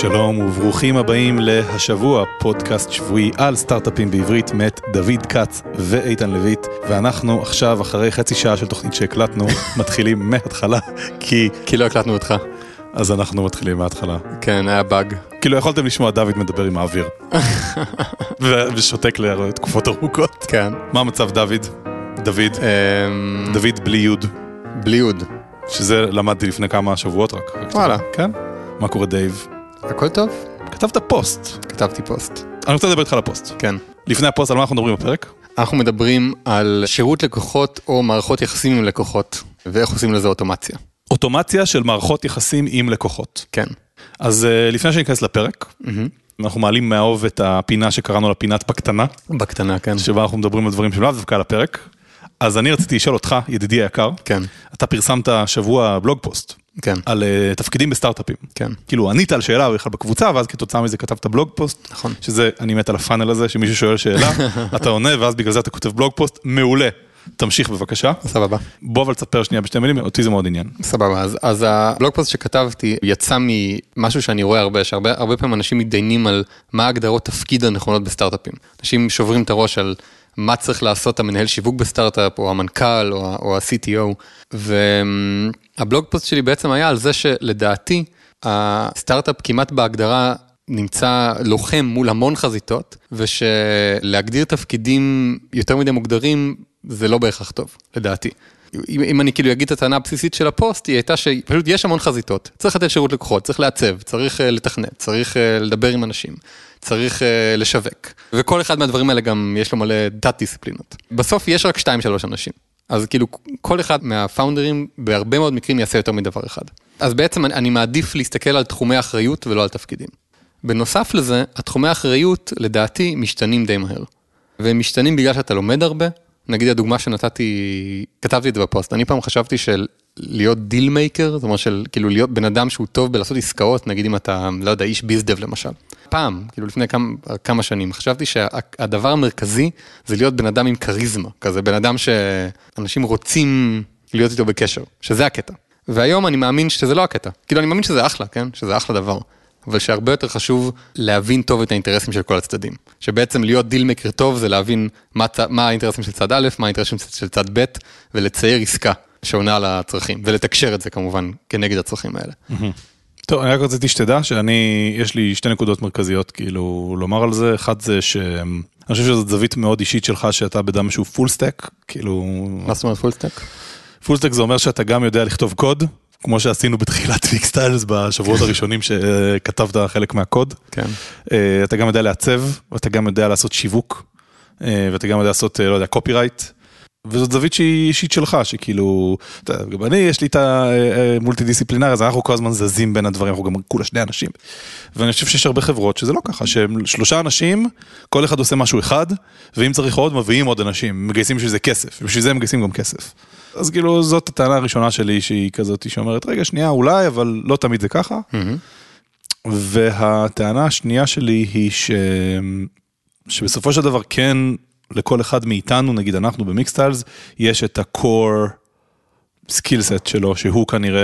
שלום וברוכים הבאים להשבוע, פודקאסט שבועי על סטארט-אפים בעברית מאת דוד כץ ואיתן לויט, ואנחנו עכשיו, אחרי חצי שעה של תוכנית שהקלטנו, מתחילים מההתחלה, כי... כי לא הקלטנו אותך. אז אנחנו מתחילים מההתחלה. כן, היה באג. כאילו יכולתם לשמוע דוד מדבר עם האוויר. ושותק לתקופות ארוכות. כן. מה המצב דוד? דוד, אמ, דוד בלי יוד, בלי יוד. שזה למדתי לפני כמה שבועות רק. וואלה. כן? מה קורה דייב? הכל טוב? כתבת פוסט. כתבתי פוסט. אני רוצה לדבר איתך על הפוסט. כן. לפני הפוסט, על מה אנחנו מדברים בפרק? אנחנו מדברים על שירות לקוחות או מערכות יחסים עם לקוחות, ואיך עושים לזה אוטומציה. אוטומציה של מערכות יחסים עם לקוחות. כן. אז אה, לפני שניכנס לפרק, אנחנו מעלים מהאוב את הפינה שקראנו לה פינת בקטנה, בקטנה, כן. שבה אנחנו מדברים על דברים שלאו דווקא על הפרק. אז אני רציתי לשאול אותך, ידידי היקר, כן. אתה פרסמת השבוע blog post כן. על אה, תפקידים בסטארט-אפים. כן. כאילו ענית על שאלה בכלל בקבוצה, ואז כתוצאה מזה כתבת blog post. נכון. שזה, אני מת על הפאנל הזה, שמישהו שואל שאלה, אתה עונה, ואז בגלל זה אתה כותב blog post, מעולה. תמשיך בבקשה. סבבה. בוא אבל תספר שנייה בשתי מילים, אותי זה מאוד עניין. סבבה, אז, אז ה blog post שכתבתי יצא ממשהו שאני רואה הרבה, שהרבה הרבה פעמים אנשים מתדיינים על מה הגדרות תפקיד הנכונות בסטארט-אפים. אנשים שוברים את הראש על מה צריך לעשות המנהל שיווק בסטארט-אפ, או המנכ"ל, או, או ה-CTO. וה blog post שלי בעצם היה על זה שלדעתי, הסטארט-אפ כמעט בהגדרה נמצא לוחם מול המון חזיתות, ושלהגדיר תפקידים יותר מדי מוגדרים זה לא בהכרח טוב, לדעתי. אם, אם אני כאילו אגיד את הטענה הבסיסית של הפוסט, היא הייתה שפשוט יש המון חזיתות. צריך לתת שירות לקוחות, צריך לעצב, צריך uh, לתכנת, צריך uh, לדבר עם אנשים, צריך uh, לשווק. וכל אחד מהדברים האלה גם יש לו מלא תת דיסציפלינות. בסוף יש רק 2-3 אנשים. אז כאילו כל אחד מה founderים בהרבה מאוד מקרים יעשה יותר מדבר אחד. אז בעצם אני, אני מעדיף להסתכל על תחומי אחריות ולא על תפקידים. בנוסף לזה, התחומי האחריות לדעתי משתנים די מהר. והם משתנים בגלל שאתה לומד הרבה. נגיד הדוגמה שנתתי, כתבתי את זה בפוסט, אני פעם חשבתי של להיות deal maker, זאת אומרת של כאילו להיות בן אדם שהוא טוב בלעשות עסקאות, נגיד אם אתה, לא יודע, איש bizdev למשל. פעם, כאילו לפני כמה, כמה שנים, חשבתי שהדבר המרכזי זה להיות בן אדם עם כריזמה, כזה בן אדם שאנשים רוצים להיות איתו בקשר, שזה הקטע. והיום אני מאמין שזה לא הקטע, כאילו אני מאמין שזה אחלה, כן? שזה אחלה דבר. אבל שהרבה יותר חשוב להבין טוב את האינטרסים של כל הצדדים. שבעצם להיות deal maker טוב זה להבין מה, מה האינטרסים של צד א', מה האינטרסים של צד ב', ולצייר עסקה שעונה על הצרכים, ולתקשר את זה כמובן כנגד הצרכים האלה. טוב, אני רק רציתי שתדע שאני, יש לי שתי נקודות מרכזיות כאילו לומר על זה, אחד זה שאני חושב שזאת זווית מאוד אישית שלך שאתה בן אדם שהוא full stack, כאילו, מה זאת אומרת full stack? full stack זה אומר שאתה גם יודע לכתוב קוד, כמו שעשינו בתחילת מיקסטיילס בשבועות הראשונים שכתבת חלק מהקוד, כן. אה, אתה גם יודע לעצב, ואתה גם יודע לעשות שיווק, אה, ואתה גם יודע לעשות, אה, לא יודע, copywrite. וזאת זווית שהיא אישית שלך, שכאילו, גם אני, יש לי את המולטי דיסציפלינרי, אז אנחנו כל הזמן זזים בין הדברים, אנחנו גם כולה שני אנשים. ואני חושב שיש הרבה חברות שזה לא ככה, שהם שלושה אנשים, כל אחד עושה משהו אחד, ואם צריך עוד, מביאים עוד אנשים, מגייסים בשביל זה כסף, ובשביל זה הם מגייסים גם כסף. אז כאילו, זאת הטענה הראשונה שלי, שהיא כזאת, שאומרת, רגע, שנייה, אולי, אבל לא תמיד זה ככה. והטענה השנייה שלי היא ש... שבסופו של דבר כן, לכל אחד מאיתנו, נגיד אנחנו במיקסטיילס, יש את ה-core skill set שלו, שהוא כנראה,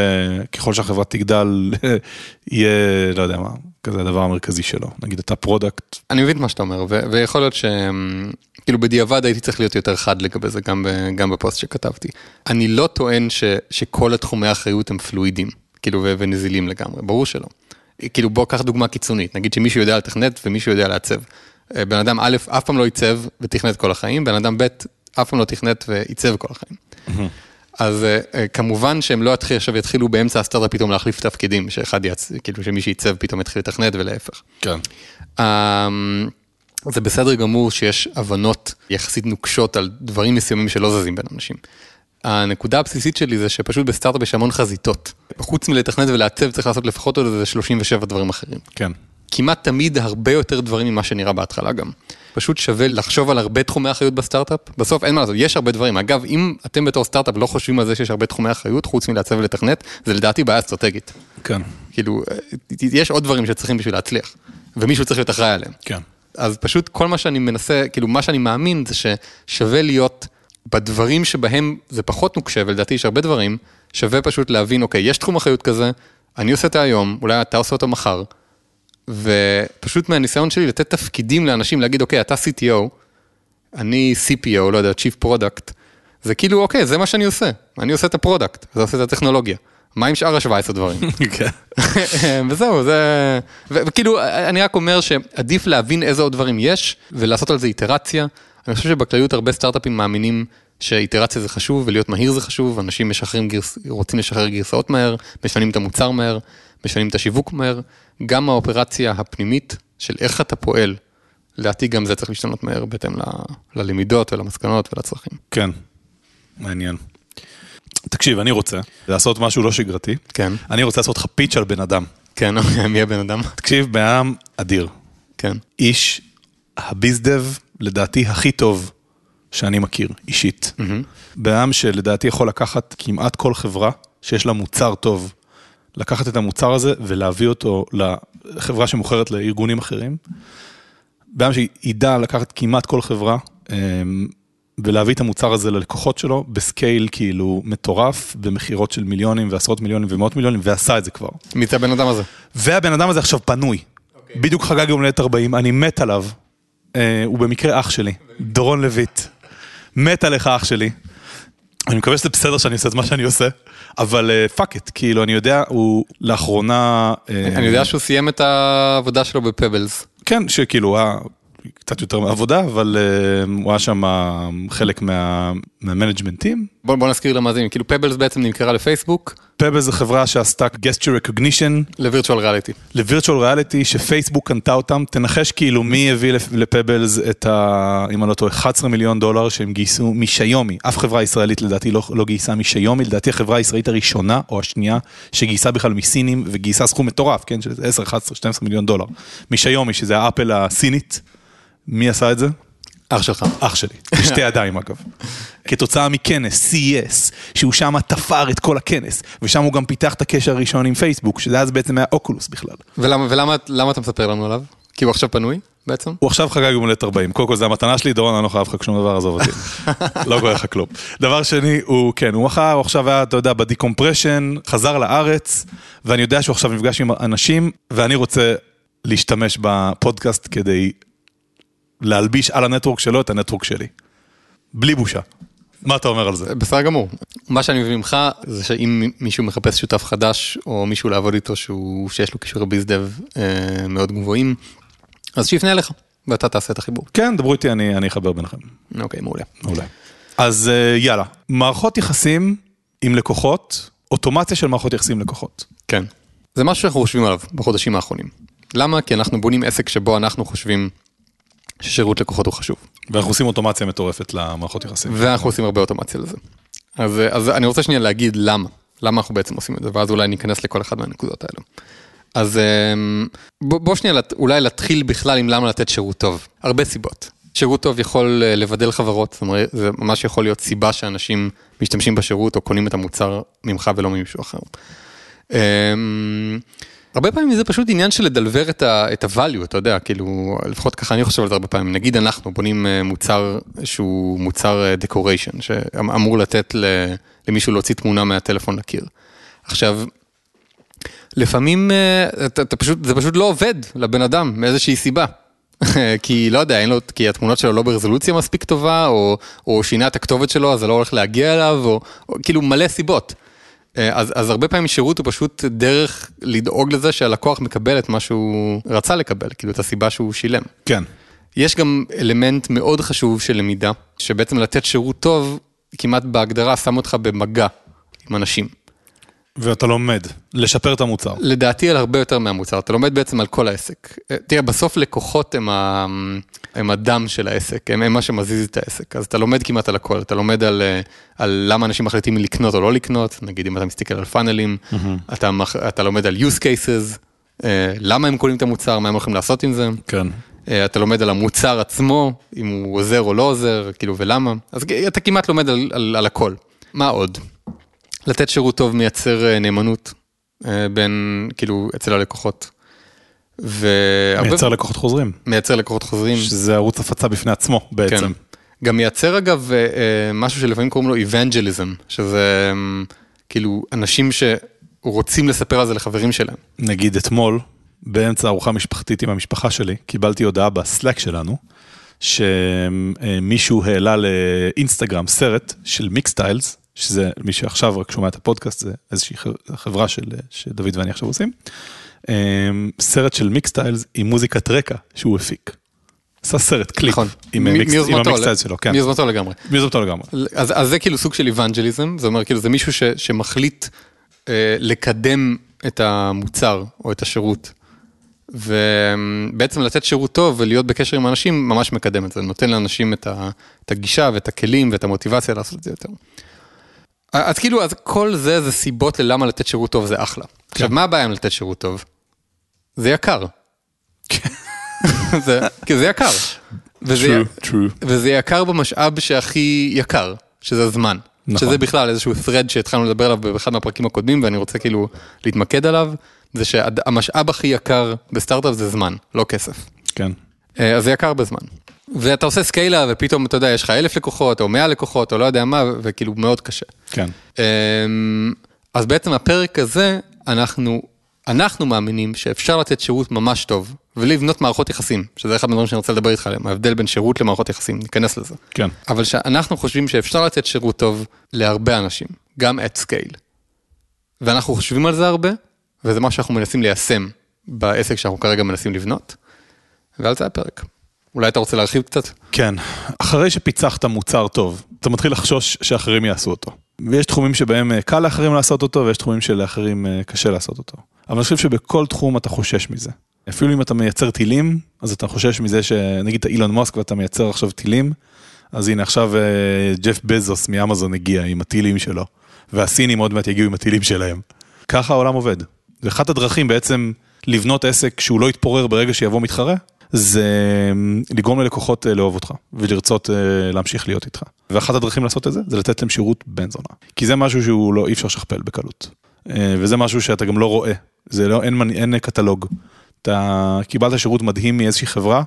ככל שהחברה תגדל, יהיה, לא יודע מה, כזה הדבר המרכזי שלו. נגיד אתה product, אני מבין את מה שאתה אומר, ו- ויכול להיות ש... כאילו בדיעבד הייתי צריך להיות יותר חד לגבי זה, גם, ב- גם בפוסט שכתבתי. אני לא טוען ש- שכל התחומי האחריות הם fluidים, כאילו, ו- ונזילים לגמרי, ברור שלא. כאילו בוא קח דוגמה קיצונית, נגיד שמישהו יודע לתכנת ומישהו יודע לעצב. אה, בן אדם א', אף פעם לא עיצב ותכנת כל החיים, בן אדם ב', אף פעם לא תכנת ועיצב כל החיים. אז אה, אה, כמובן שהם לא יתחיל, עכשיו יתחילו באמצע הסטארט פתאום להחליף תפקידים, שאחד יצ... כאילו שמי שעיצב פתאום יתחיל לתכנת ולהפך. כן. אמ, זה בסדר גמור שיש הבנות יחסית נוקשות על דברים מסוימים שלא זזים בין אנשים. הנקודה הבסיסית שלי זה שפשוט בסטארט-אפ יש המון חזיתות. חוץ מלתכנת ולעצב צריך לעשות לפחות עוד איזה 37 דברים אחרים. כן. כמעט תמיד הרבה יותר דברים ממה שנראה בהתחלה גם. פשוט שווה לחשוב על הרבה תחומי אחריות בסטארט-אפ. בסוף אין מה לעשות, יש הרבה דברים. אגב, אם אתם בתור סטארט-אפ לא חושבים על זה שיש הרבה תחומי אחריות, חוץ מלעצב ולתכנת, זה לדעתי בעיה אסטרטגית. כן. כאילו, יש עוד דברים שצריכים בשביל להצליח, ומישהו צריך להיות אחראי עליהם. כן. אז פשוט כל מה שאני מנסה, כאילו מה שאני מאמין זה ששווה להיות בדברים שבהם זה פחות נוקשה, ולדעתי יש הרבה דברים, שווה פשוט להבין, אוקיי, יש תחום אחריות כזה, אני עושה את זה היום, אולי אתה עושה אותו מחר, ופשוט מהניסיון שלי לתת תפקידים לאנשים, להגיד, אוקיי, אתה CTO, אני CPO, לא יודע, Chief Product, זה כאילו, אוקיי, זה מה שאני עושה, אני עושה את ה product, זה עושה את הטכנולוגיה. מה עם שאר ה-17 דברים? כן. וזהו, זה... וכאילו, אני רק אומר שעדיף להבין איזה עוד דברים יש, ולעשות על זה איטרציה. אני חושב שבכלליות הרבה סטארט-אפים מאמינים שאיטרציה זה חשוב, ולהיות מהיר זה חשוב, אנשים משחררים גרס... רוצים לשחרר גרסאות מהר, משנים את המוצר מהר, משנים את השיווק מהר. גם האופרציה הפנימית של איך אתה פועל, לדעתי גם זה צריך להשתנות מהר בהתאם ל- ללמידות ולמסקנות ולצרכים. כן, מעניין. תקשיב, אני רוצה לעשות משהו לא שגרתי. כן, אני רוצה לעשות לך פיץ' על בן אדם. כן, אוקיי, מי הבן אדם? תקשיב, בן אדם אדיר. כן. איש הביזדב, לדעתי, הכי טוב שאני מכיר, אישית. בן אדם שלדעתי יכול לקחת כמעט כל חברה שיש לה מוצר טוב, לקחת את המוצר הזה ולהביא אותו לחברה שמוכרת לארגונים אחרים. בן אדם שידע לקחת כמעט כל חברה אמ, ולהביא את המוצר הזה ללקוחות שלו בסקייל כאילו מטורף, במכירות של מיליונים ועשרות מיליונים ומאות מיליונים, ועשה את זה כבר. מי זה הבן אדם הזה? והבן אדם הזה עכשיו פנוי. בדיוק חגג יום הולדת 40, אני מת עליו. אה, הוא במקרה אח שלי, דורון לויט. מת עליך אח שלי. אני מקווה שזה בסדר שאני עושה את מה שאני עושה, אבל fuck it, כאילו אני יודע, הוא לאחרונה... אה, אני יודע שהוא סיים את העבודה שלו ב Pebbles. כן, שכאילו היה קצת יותר מעבודה, אבל אה, הוא היה שם חלק מה- מה management team. בוא, בוא נזכיר למאזינים, כאילו Pebbles בעצם נמכרה לפייסבוק, Pebbles זו חברה שעשתה gesture recognition. ל virtual reality. ל virtual reality שפייסבוק קנתה אותם, תנחש כאילו מי הביא לפ- ל Pebbles את ה... אם אני לא טועה, 11 מיליון דולר שהם גייסו משיומי, אף חברה ישראלית לדעתי לא, לא גייסה משיומי, לדעתי החברה הישראלית הראשונה או השנייה שגייסה בכלל מסינים וגייסה סכום מטורף, כן, של 10, 11, 12 מיליון דולר, משיומי שזה האפל הסינית, מי עשה את זה? אח שלך. אח שלי, בשתי ידיים אגב. כתוצאה מכנס, CES, שהוא שם תפר את כל הכנס, ושם הוא גם פיתח את הקשר הראשון עם פייסבוק, שזה אז בעצם היה אוקולוס בכלל. ולמה, ולמה למה אתה מספר לנו עליו? כי הוא עכשיו פנוי בעצם? הוא עכשיו חגג יום הולדת 40, קודם כל זה המתנה שלי, דורון, אני לא חייב לך שום דבר, עזוב אותי. לא קורה לך כלום. דבר שני, הוא כן, הוא מכר, הוא עכשיו היה, אתה יודע, בדיקומפרשן, חזר לארץ, ואני יודע שהוא עכשיו נפגש עם אנשים, ואני רוצה להשתמש בפודקאסט כדי להלביש על הנטוורק שלו את הנטוורק שלי. בלי בושה. מה אתה אומר על זה? בסדר גמור. מה שאני מבין ממך זה שאם מישהו מחפש שותף חדש או מישהו לעבוד איתו שהוא, שיש לו כישורי ביזדב אה, מאוד גבוהים, אז שיפנה אליך ואתה תעשה את החיבור. כן, דברו איתי, אני אני אחבר ביניכם. אוקיי, מעולה. מעולה. אז אה, יאללה, מערכות יחסים עם לקוחות, אוטומציה של מערכות יחסים עם לקוחות. כן. זה משהו שאנחנו חושבים עליו בחודשים האחרונים. למה? כי אנחנו בונים עסק שבו אנחנו חושבים ששירות לקוחות הוא חשוב. ואנחנו עושים אוטומציה מטורפת למערכות יחסים. ואנחנו עושים הרבה אוטומציה לזה. אז, אז אני רוצה שנייה להגיד למה, למה אנחנו בעצם עושים את זה, ואז אולי ניכנס לכל אחד מהנקודות האלו. אז אמ, בוא, בוא שנייה אולי להתחיל בכלל עם למה לתת שירות טוב. הרבה סיבות. שירות טוב יכול אה, לבדל חברות, זאת אומרת, זה ממש יכול להיות סיבה שאנשים משתמשים בשירות או קונים את המוצר ממך ולא ממישהו אחר. הרבה פעמים זה פשוט עניין של לדלבר את ה-value, אתה יודע, כאילו, לפחות ככה אני חושב על זה הרבה פעמים. נגיד אנחנו בונים אה, מוצר שהוא מוצר אה, decoration, שאמור לתת למישהו להוציא תמונה מהטלפון לקיר. עכשיו, לפעמים אה, אתה, אתה פשוט, זה פשוט לא עובד לבן אדם מאיזושהי סיבה. כי לא יודע, אין לו, כי התמונות שלו לא ברזולוציה מספיק טובה, או, או שינה את הכתובת שלו אז זה לא הולך להגיע אליו, או, או כאילו מלא סיבות. אה, אז, אז הרבה פעמים שירות הוא פשוט דרך לדאוג לזה שהלקוח מקבל את מה שהוא רצה לקבל, כאילו את הסיבה שהוא שילם. כן. יש גם אלמנט מאוד חשוב של למידה, שבעצם לתת שירות טוב, כמעט בהגדרה שם אותך במגע עם אנשים. ואתה לומד לשפר את המוצר. לדעתי על הרבה יותר מהמוצר, אתה לומד בעצם על כל העסק. אה, תראה, בסוף לקוחות הם, ה... הם הדם של העסק, הם, הם מה שמזיז את העסק, אז אתה לומד כמעט על הכל, אתה לומד על, אה, על למה אנשים מחליטים לקנות או לא לקנות, נגיד אם אתה מסתכל על פאנלים, אתה, מח- אתה לומד על use cases, אה, למה הם קונים את המוצר, מה הם הולכים לעשות עם זה. כן. אתה לומד על המוצר עצמו, אם הוא עוזר או לא עוזר, כאילו ולמה, אז אתה כמעט לומד על, על, על הכל. מה עוד? לתת שירות טוב מייצר אה, נאמנות אה, בין, כאילו, אצל הלקוחות. והרבה... מייצר לקוחות חוזרים, מייצר לקוחות חוזרים. שזה ערוץ הפצה בפני עצמו בעצם. כן. גם מייצר אגב אה, משהו שלפעמים קוראים לו Evangelism, שזה אה, כאילו אנשים שרוצים לספר על זה לחברים שלהם. נגיד אתמול, באמצע ארוחה משפחתית עם המשפחה שלי, קיבלתי הודעה בסלאק שלנו, שמישהו העלה לאינסטגרם סרט של מיקסטיילס, שזה מי שעכשיו רק שומע את הפודקאסט, זה איזושהי חברה של, שדוד ואני עכשיו עושים, סרט של Mixtiles עם מוזיקת רקע שהוא הפיק. עשה סרט קליפ נכון. עם מ- המיקס- עם ה Mixtiles שלו, כן, מיוזמתו לגמרי. מיוזמתו לגמרי. אז, אז זה כאילו סוג של איוונג'ליזם, זה אומר כאילו זה מישהו ש, שמחליט אה, לקדם את המוצר או את השירות. ובעצם לתת שירות טוב ולהיות בקשר עם אנשים ממש מקדם את זה, נותן לאנשים את, ה, את הגישה ואת הכלים ואת המוטיבציה לעשות את זה יותר. אז כאילו, אז כל זה זה סיבות ללמה לתת שירות טוב זה אחלה. עכשיו, מה הבעיה עם לתת שירות טוב? זה יקר. זה, כי זה יקר. וזה, true, true. וזה יקר במשאב שהכי יקר, שזה הזמן. נכון. שזה בכלל איזשהו thread שהתחלנו לדבר עליו באחד מהפרקים הקודמים ואני רוצה כאילו להתמקד עליו, זה שהמשאב הכי יקר בסטארט-אפ זה זמן, לא כסף. כן. אה, אז זה יקר בזמן. ואתה עושה סקיילה ופתאום אתה יודע יש לך אלף לקוחות או מאה לקוחות או לא יודע מה וכאילו מאוד קשה. כן. אמ, אז בעצם הפרק הזה, אנחנו, אנחנו מאמינים שאפשר לתת שירות ממש טוב, ולבנות מערכות יחסים, שזה אחד מהדברים שאני רוצה לדבר איתך עליהם, ההבדל בין שירות למערכות יחסים, ניכנס לזה. כן. אבל שאנחנו חושבים שאפשר לתת שירות טוב להרבה אנשים, גם at scale. ואנחנו חושבים על זה הרבה, וזה מה שאנחנו מנסים ליישם בעסק שאנחנו כרגע מנסים לבנות, ועל זה הפרק. אולי אתה רוצה להרחיב קצת? כן, אחרי שפיצחת מוצר טוב, אתה מתחיל לחשוש שאחרים יעשו אותו. ויש תחומים שבהם אה, קל לאחרים לעשות אותו, ויש תחומים שלאחרים אה, קשה לעשות אותו. אבל אני חושב שבכל תחום אתה חושש מזה. אפילו אם אתה מייצר טילים, אז אתה חושש מזה שנגיד אתה אילון מוסק ואתה מייצר עכשיו טילים, אז הנה עכשיו אה, ג'ף בזוס מאמזון הגיע עם הטילים שלו, והסינים עוד מעט יגיעו עם הטילים שלהם. ככה העולם עובד. ואחת הדרכים בעצם לבנות עסק שהוא לא יתפורר ברגע שיבוא מתחרה, זה לגרום ללקוחות אה, לאהוב אותך ולרצות אה, להמשיך להיות איתך. ואחת הדרכים לעשות את זה, זה לתת להם שירות בן זונה. כי זה משהו שהוא לא, אי אפשר לשכפל בקלות. אה, וזה משהו שאתה גם לא רואה, זה לא, אין, אין קטלוג. אתה קיבלת שירות מדהים מאיזושהי חברה,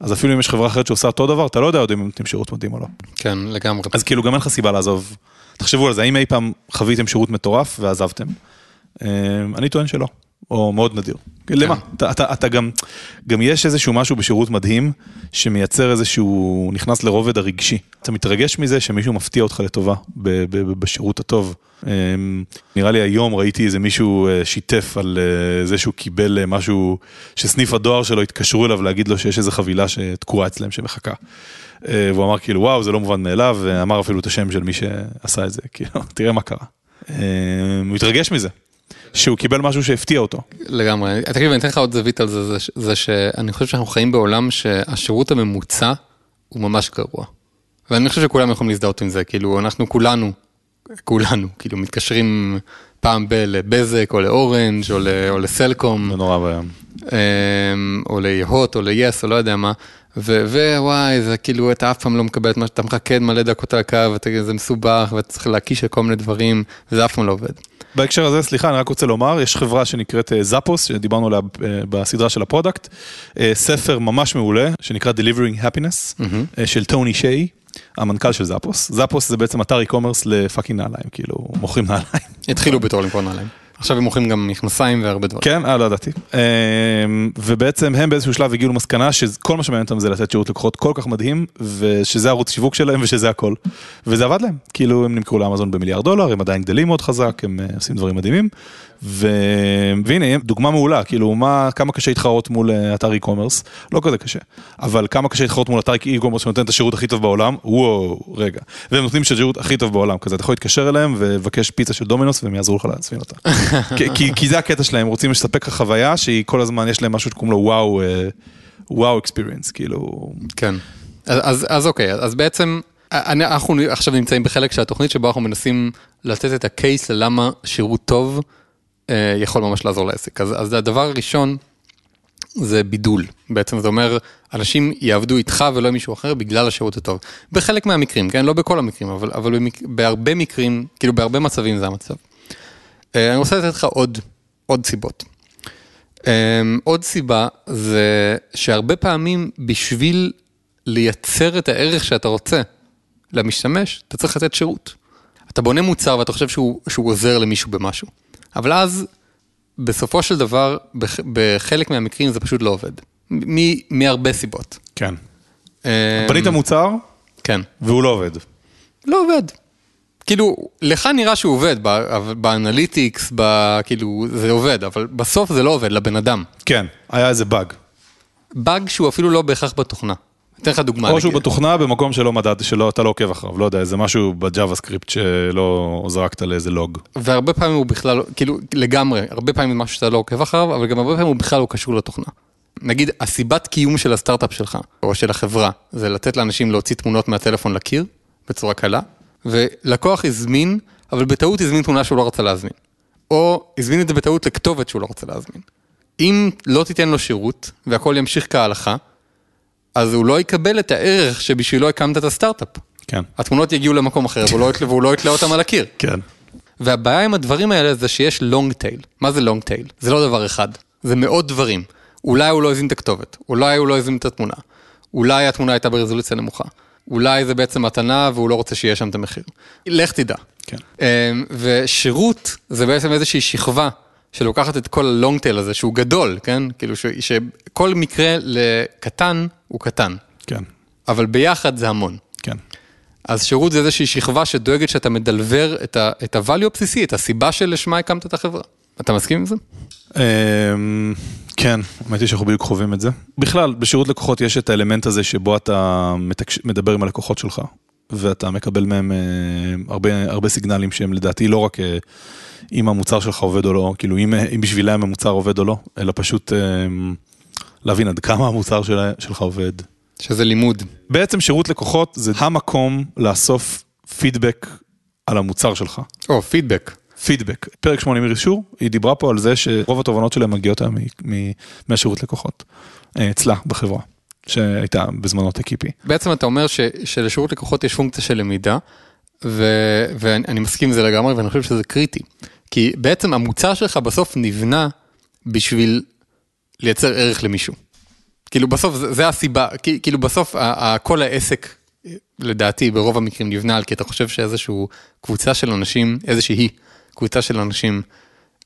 אז אפילו אם יש חברה אחרת שעושה אותו דבר, אתה לא יודע עוד אם הם נותנים שירות מדהים או לא. כן, לגמרי. אז כאילו גם אין לך סיבה לעזוב. תחשבו על זה, האם אי פעם חוויתם שירות מטורף ועזבתם? אה, אני טוען שלא, או מאוד נדיר. למה? אתה, אתה, אתה גם, גם יש איזשהו משהו בשירות מדהים שמייצר איזשהו, נכנס לרובד הרגשי. אתה מתרגש מזה שמישהו מפתיע אותך לטובה ב, ב, ב, בשירות הטוב. אה, נראה לי היום ראיתי איזה מישהו אה, שיתף על אה, זה שהוא קיבל אה, משהו, שסניף הדואר שלו התקשרו אליו להגיד לו שיש איזה חבילה שתקועה אצלם שמחכה. והוא אמר כאילו וואו זה לא מובן מאליו, ואמר אפילו את השם של מי שעשה את זה, כאילו תראה מה קרה. אה, הוא התרגש מזה, שהוא קיבל משהו שהפתיע אותו. לגמרי. תקשיב, אני אתן לך עוד זווית על זה, זה, ש- זה שאני חושב שאנחנו חיים בעולם שהשירות הממוצע הוא ממש גרוע. ואני חושב שכולם יכולים להזדהות עם זה, כאילו אנחנו כולנו, כולנו, כאילו מתקשרים פעם ב- לבזק או לאורנג' או, ל- או לסלקום. זה נורא ואיום. אמ, או ל HOT או ל yes או לא יודע מה, ווואי זה כאילו אתה אף פעם לא מקבל את מה שאתה מחכה מלא דקות על הקו וזה מסובך ואתה צריך להקיש על כל מיני דברים וזה אף פעם לא עובד. בהקשר הזה, סליחה, אני רק רוצה לומר, יש חברה שנקראת אה, Zappos, שדיברנו עליה אה, בסדרה של ה product, אה, ספר ממש מעולה, שנקרא Delivering Happiness, אה, של טוני שיי, המנכ"ל של Zappos. Zappos זה בעצם אתר e-commerce ל fucking נעליים, כאילו, מוכרים נעליים. התחילו בתור למכור נעליים. עכשיו הם מוכרים גם מכנסיים והרבה דברים. כן, אה, לא ידעתי. אה, ובעצם הם באיזשהו שלב הגיעו למסקנה שכל מה שמעניין אותם זה לתת שירות לקוחות כל כך מדהים, ושזה ערוץ שיווק שלהם ושזה הכל. וזה עבד להם, כאילו הם נמכרו לאמזון במיליארד דולר, הם עדיין גדלים מאוד חזק, הם אה, עושים דברים מדהימים. ו... והנה, דוגמה מעולה, כאילו, מה, כמה קשה להתחרות מול אה, אתר e-commerce, לא כזה קשה, אבל כמה קשה להתחרות מול אתר e-commerce שנותן את השירות הכי טוב בעולם, וואו, רגע, והם נותנים את השירות הכי טוב בעולם, כזה, אתה יכול להתקשר אליהם ולבקש פיצה של דומינוס והם יעזרו לך להצמין אותה. כי- כי, כי זה הקטע שלהם, רוצים לספק לך חוויה שהיא כל הזמן, יש להם משהו שקוראים לו וואו, אה, וואו אקספיריאנס, כאילו, כן. אז, אז, אז אוקיי, אז בעצם אני, אנחנו עכשיו נמצאים בחלק של התוכנית שבו אנחנו מנסים לתת את הקייס ללמה שירות טוב אה, יכול ממש לעזור לעסק. אז, אז הדבר הראשון זה בידול. בעצם זה אומר, אנשים יעבדו איתך ולא עם מישהו אחר בגלל השירות הטוב. בחלק מהמקרים, כן? לא בכל המקרים, אבל, אבל במק, בהרבה מקרים, כאילו בהרבה מצבים זה המצב. אה, אני רוצה לתת לך עוד, עוד סיבות. אה, עוד סיבה זה שהרבה פעמים בשביל לייצר את הערך שאתה רוצה למשתמש, אתה צריך לתת שירות. אתה בונה מוצר ואתה חושב שהוא, שהוא עוזר למישהו במשהו, אבל אז בסופו של דבר, בח- בחלק מהמקרים זה פשוט לא עובד. מ- מהרבה סיבות. כן. אה, בנית מוצר כן. והוא לא עובד. לא עובד. כאילו, לך נראה שהוא עובד, ב analytics, ב- כאילו, זה עובד, אבל בסוף זה לא עובד לבן אדם. כן, היה איזה באג. באג שהוא אפילו לא בהכרח בתוכנה. אתן לך דוגמה. או שהוא. בתוכנה במקום שלא מדד, שלא, אתה לא עוקב אחריו, לא יודע, איזה משהו ב JavaScript שלא זרקת לאיזה לוג. והרבה פעמים הוא בכלל, כאילו, לגמרי, הרבה פעמים זה משהו שאתה לא עוקב אחריו, אבל גם הרבה פעמים הוא בכלל לא קשור לתוכנה. נגיד, הסיבת קיום של הסטארט-אפ שלך, או של החברה, זה לתת לאנשים להוציא תמונות מהטלפון לקיר, בצורה קלה, ולקוח הזמין, אבל בטעות הזמין תמונה שהוא לא רצה להזמין. או הזמין את זה בטעות לכתובת שהוא לא רוצה להזמין. אם לא תיתן לו שירות, והכל ימשיך כהלכה, אז הוא לא יקבל את הערך שבשבילו הקמת את הסטארט-אפ. כן. התמונות יגיעו למקום אחר, והוא לא יתלה- והוא לא יתלה אותם על הקיר. כן. והבעיה עם הדברים האלה זה שיש long tail. מה זה long tail? זה לא דבר אחד, זה מאות דברים. אולי הוא לא הזין את הכתובת, אולי הוא לא הזין את התמונה, אולי התמונה הייתה ברזולוציה נמוכה, אולי זה בעצם מתנה והוא לא רוצה שיהיה שם את המחיר. לך תדע. כן. אמ, ושירות זה בעצם איזושהי שכבה שלוקחת את כל ה long tail הזה שהוא גדול, כן? כאילו ש, שכל מקרה לקטן הוא קטן, כן. אבל ביחד זה המון. כן. אז שירות זה איזושהי שכבה שדואגת שאתה מדלבר את ה-value הבסיסי, את הסיבה שלשמה הקמת את החברה. אתה מסכים עם זה? אמ, כן, האמת היא שאנחנו בדיוק חווים את זה. בכלל, בשירות לקוחות יש את האלמנט הזה שבו אתה מתקש... מדבר עם הלקוחות שלך, ואתה מקבל מהם אה, הרבה, הרבה סיגנלים שהם לדעתי לא רק אה, אם המוצר שלך עובד או לא, כאילו אם, אם בשבילם המוצר עובד או לא, אלא פשוט אה, להבין עד כמה המוצר של, שלך עובד. שזה לימוד. בעצם שירות לקוחות זה המקום לאסוף פידבק על המוצר שלך. או, פידבק. פידבק. פרק 80 אישור, היא דיברה פה על זה שרוב התובנות שלהם מגיעות היום מהשירות לקוחות. אה, אצלה בחברה, שהייתה בזמנו טקיפי. בעצם אתה אומר ש, שלשירות לקוחות יש פונקציה של למידה, ו, ואני אני מסכים עם זה לגמרי ואני חושב שזה קריטי. כי בעצם המוצר שלך בסוף נבנה בשביל לייצר ערך למישהו. כאילו בסוף זה, זה הסיבה, כאילו בסוף ה, ה, כל העסק, לדעתי ברוב המקרים נבנה על כי אתה חושב שאיזשהו קבוצה של אנשים, איזושהי קבוצה של אנשים